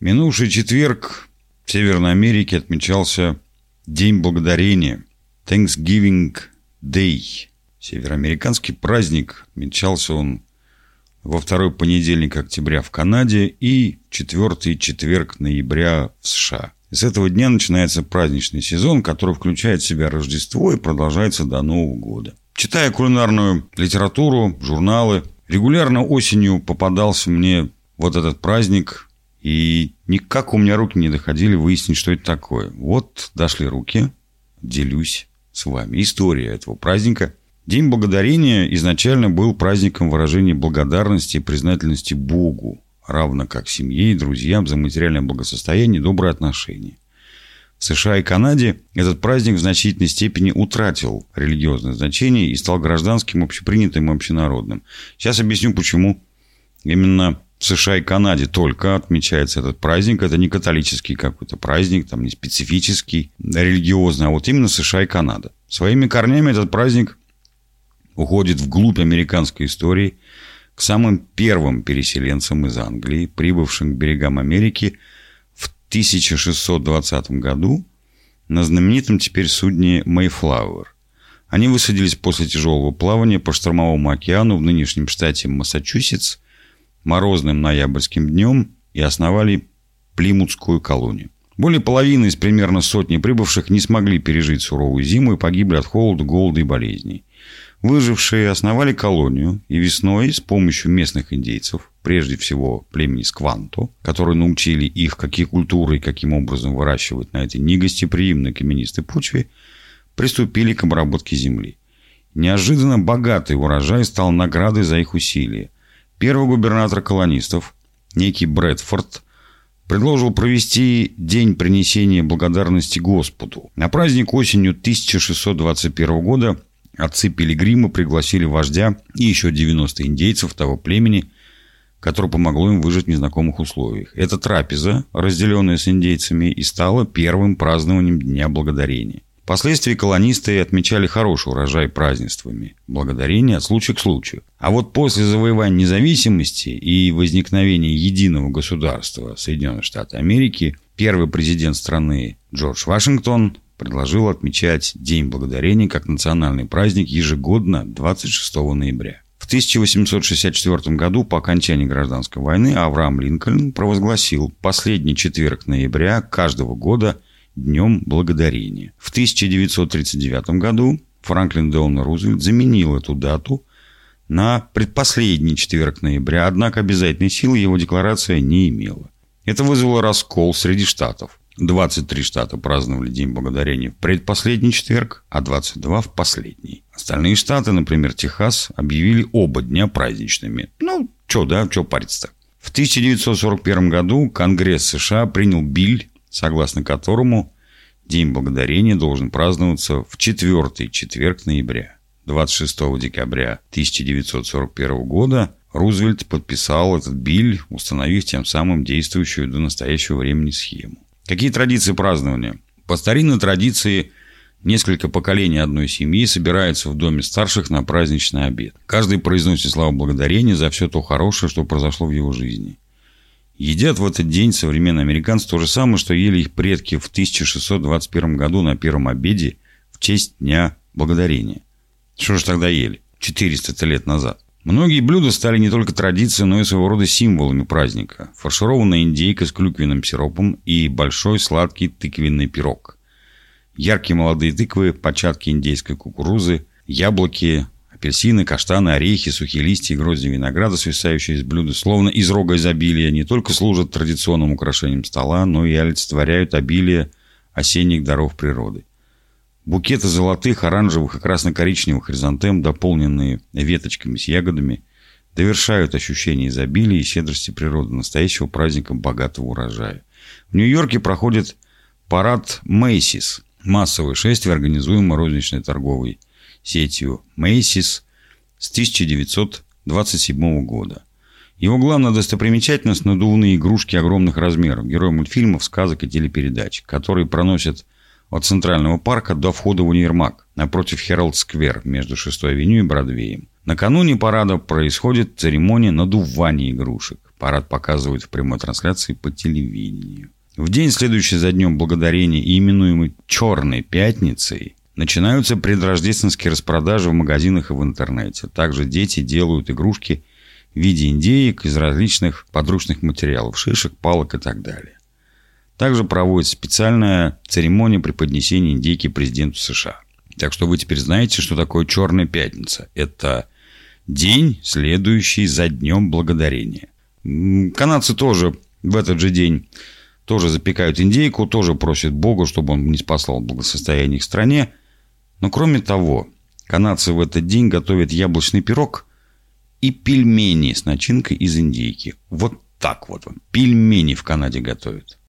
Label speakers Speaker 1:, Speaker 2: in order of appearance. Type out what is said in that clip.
Speaker 1: Минувший четверг в Северной Америке отмечался День Благодарения, Thanksgiving Day. Североамериканский праздник, отмечался он во второй понедельник октября в Канаде и четвертый четверг ноября в США. С этого дня начинается праздничный сезон, который включает в себя Рождество и продолжается до Нового года. Читая кулинарную литературу, журналы, регулярно осенью попадался мне вот этот праздник, и никак у меня руки не доходили выяснить, что это такое. Вот дошли руки, делюсь с вами. История этого праздника. День Благодарения изначально был праздником выражения благодарности и признательности Богу, равно как семье и друзьям за материальное благосостояние и добрые отношения. В США и Канаде этот праздник в значительной степени утратил религиозное значение и стал гражданским, общепринятым и общенародным. Сейчас объясню, почему именно в США и Канаде только отмечается этот праздник. Это не католический какой-то праздник, там не специфический, религиозный, а вот именно США и Канада. Своими корнями этот праздник уходит вглубь американской истории к самым первым переселенцам из Англии, прибывшим к берегам Америки в 1620 году на знаменитом теперь судне «Мэйфлауэр». Они высадились после тяжелого плавания по штормовому океану в нынешнем штате Массачусетс – морозным ноябрьским днем и основали Плимутскую колонию. Более половины из примерно сотни прибывших не смогли пережить суровую зиму и погибли от холода, голода и болезней. Выжившие основали колонию и весной с помощью местных индейцев, прежде всего племени Скванто, которые научили их, какие культуры и каким образом выращивать на этой негостеприимной каменистой почве, приступили к обработке земли. Неожиданно богатый урожай стал наградой за их усилия – Первый губернатор колонистов, некий Брэдфорд, предложил провести день принесения благодарности Господу. На праздник осенью 1621 года отцы Пилигрима пригласили вождя и еще 90 индейцев того племени, которое помогло им выжить в незнакомых условиях. Эта трапеза, разделенная с индейцами, и стала первым празднованием Дня Благодарения. Впоследствии колонисты отмечали хороший урожай празднествами, благодарение от случая к случаю. А вот после завоевания независимости и возникновения единого государства Соединенных Штатов Америки, первый президент страны Джордж Вашингтон предложил отмечать День Благодарения как национальный праздник ежегодно 26 ноября. В 1864 году по окончании гражданской войны Авраам Линкольн провозгласил последний четверг ноября каждого года – Днем Благодарения. В 1939 году Франклин Делано Рузвельт заменил эту дату на предпоследний четверг ноября, однако обязательной силы его декларация не имела. Это вызвало раскол среди штатов. 23 штата праздновали День Благодарения в предпоследний четверг, а 22 в последний. Остальные штаты, например, Техас, объявили оба дня праздничными. Ну, что, да, что париться-то. В 1941 году Конгресс США принял биль согласно которому День Благодарения должен праздноваться в четвертый четверг ноября. 26 декабря 1941 года Рузвельт подписал этот биль, установив тем самым действующую до настоящего времени схему. Какие традиции празднования? По старинной традиции несколько поколений одной семьи собираются в доме старших на праздничный обед. Каждый произносит славу благодарения за все то хорошее, что произошло в его жизни – Едят в этот день современные американцы то же самое, что ели их предки в 1621 году на первом обеде в честь Дня Благодарения. Что же тогда ели? 400 лет назад. Многие блюда стали не только традицией, но и своего рода символами праздника. Фаршированная индейка с клюквенным сиропом и большой сладкий тыквенный пирог. Яркие молодые тыквы, початки индейской кукурузы, яблоки, Апельсины, каштаны, орехи, сухие листья и грозди винограда, свисающие из блюда, словно из рога изобилия, не только служат традиционным украшением стола, но и олицетворяют обилие осенних даров природы. Букеты золотых, оранжевых и красно-коричневых хризантем, дополненные веточками с ягодами, довершают ощущение изобилия и щедрости природы, настоящего праздника богатого урожая. В Нью-Йорке проходит парад Мейсис, массовое шествие, организуемое розничной торговой сетью Macy's с 1927 года. Его главная достопримечательность – надувные игрушки огромных размеров, герои мультфильмов, сказок и телепередач, которые проносят от Центрального парка до входа в универмаг, напротив Хералд-сквер между 6-й авеню и Бродвеем. Накануне парада происходит церемония надувания игрушек. Парад показывают в прямой трансляции по телевидению. В день, следующий за Днем Благодарения и именуемый «Черной пятницей», начинаются предрождественские распродажи в магазинах и в интернете. Также дети делают игрушки в виде индеек из различных подручных материалов, шишек, палок и так далее. Также проводится специальная церемония преподнесения индейки президенту США. Так что вы теперь знаете, что такое Черная пятница. Это день, следующий за Днем Благодарения. Канадцы тоже в этот же день тоже запекают индейку, тоже просят Бога, чтобы он не спасал благосостояние их стране. Но кроме того, канадцы в этот день готовят яблочный пирог и пельмени с начинкой из индейки. Вот так вот. Пельмени в Канаде готовят.